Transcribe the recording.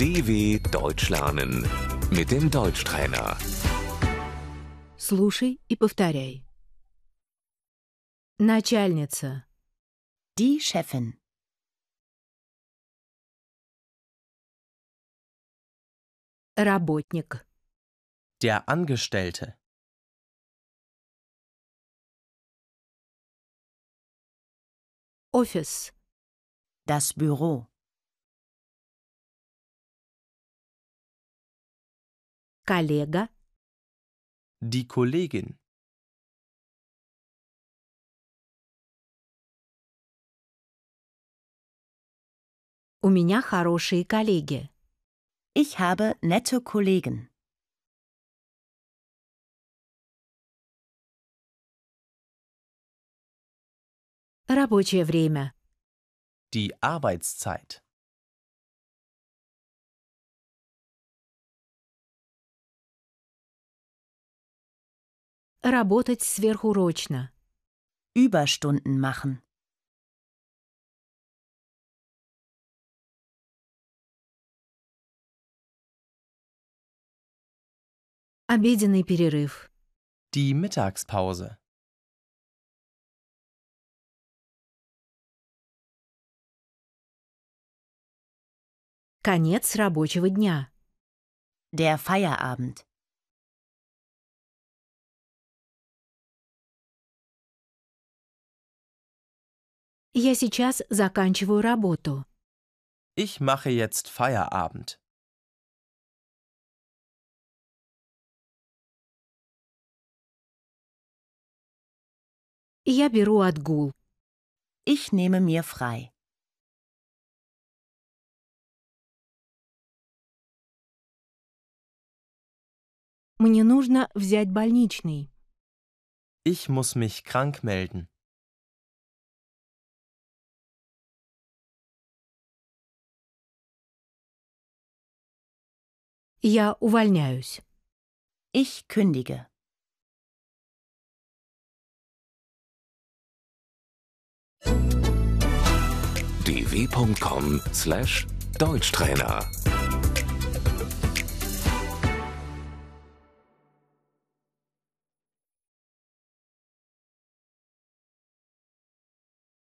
DW Deutsch lernen mit dem Deutschtrainer. Слушай и повторяй. Начальница, Die Chefin. работник, Der Angestellte. офис, Das Büro. коллега, Die Kollegin. у меня хорошие коллеги. Ich habe nette Kollegen. Рабочее время, Die Arbeitszeit. работать сверхурочно, Überstunden machen. обеденный перерыв, Die Mittagspause. конец рабочего дня, Der Feierabend. я сейчас заканчиваю работу. Ich mache jetzt Feierabend. Я беру отгул. Ich nehme mir frei. Мне нужно взять больничный. Ich muss mich krank melden. Я увольняюсь. Ich kündige. dw.com/deutschtrainer